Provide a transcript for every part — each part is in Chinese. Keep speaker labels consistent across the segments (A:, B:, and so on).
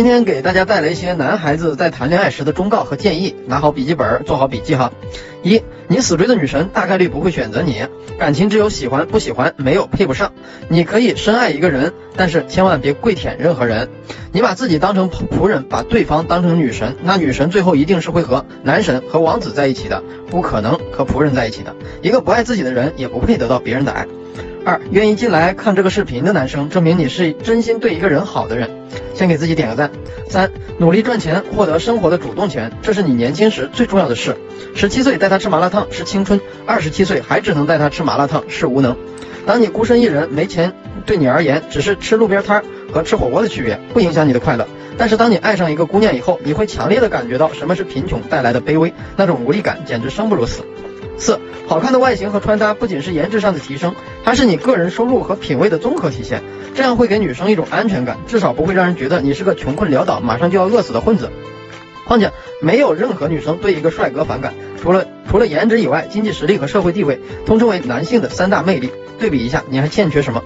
A: 今天给大家带来一些男孩子在谈恋爱时的忠告和建议，拿好笔记本，做好笔记哈。一，你死追的女神大概率不会选择你，感情只有喜欢不喜欢，没有配不上。你可以深爱一个人，但是千万别跪舔任何人。你把自己当成仆人，把对方当成女神，那女神最后一定是会和男神和王子在一起的，不可能和仆人在一起的。一个不爱自己的人，也不配得到别人的爱。二，愿意进来看这个视频的男生，证明你是真心对一个人好的人。先给自己点个赞。三，努力赚钱，获得生活的主动权，这是你年轻时最重要的事。十七岁带他吃麻辣烫是青春，二十七岁还只能带他吃麻辣烫是无能。当你孤身一人没钱，对你而言只是吃路边摊和吃火锅的区别，不影响你的快乐。但是当你爱上一个姑娘以后，你会强烈的感觉到什么是贫穷带来的卑微，那种无力感简直生不如死。四，好看的外形和穿搭不仅是颜值上的提升，它是你个人收入和品味的综合体现。这样会给女生一种安全感，至少不会让人觉得你是个穷困潦倒、马上就要饿死的混子。况且，没有任何女生对一个帅哥反感，除了除了颜值以外，经济实力和社会地位，通称为男性的三大魅力。对比一下，你还欠缺什么？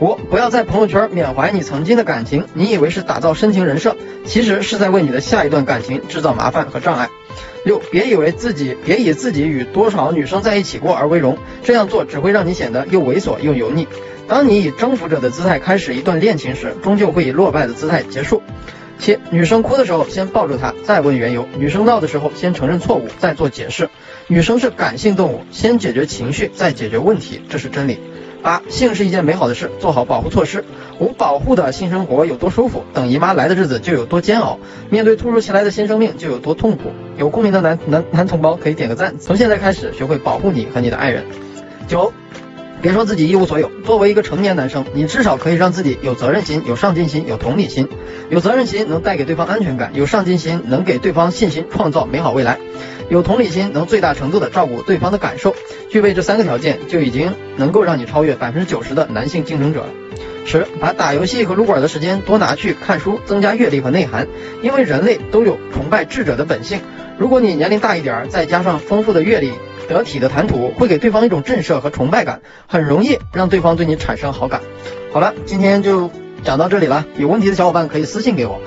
A: 五，不要在朋友圈缅怀你曾经的感情，你以为是打造深情人设，其实是在为你的下一段感情制造麻烦和障碍。六，别以为自己别以自己与多少女生在一起过而为荣，这样做只会让你显得又猥琐又油腻。当你以征服者的姿态开始一段恋情时，终究会以落败的姿态结束。七，女生哭的时候先抱住她，再问缘由；女生闹的时候先承认错误，再做解释。女生是感性动物，先解决情绪，再解决问题，这是真理。八，性是一件美好的事，做好保护措施。无保护的性生活有多舒服，等姨妈来的日子就有多煎熬。面对突如其来的新生命就有多痛苦。有共鸣的男男男同胞可以点个赞。从现在开始学会保护你和你的爱人。九，别说自己一无所有。作为一个成年男生，你至少可以让自己有责任心、有上进心、有同理心。有责任心能带给对方安全感，有上进心能给对方信心，创造美好未来。有同理心，能最大程度的照顾对方的感受，具备这三个条件，就已经能够让你超越百分之九十的男性竞争者了。十，把打游戏和撸管的时间多拿去看书，增加阅历和内涵。因为人类都有崇拜智者的本性。如果你年龄大一点，再加上丰富的阅历、得体的谈吐，会给对方一种震慑和崇拜感，很容易让对方对你产生好感。好了，今天就讲到这里了。有问题的小伙伴可以私信给我。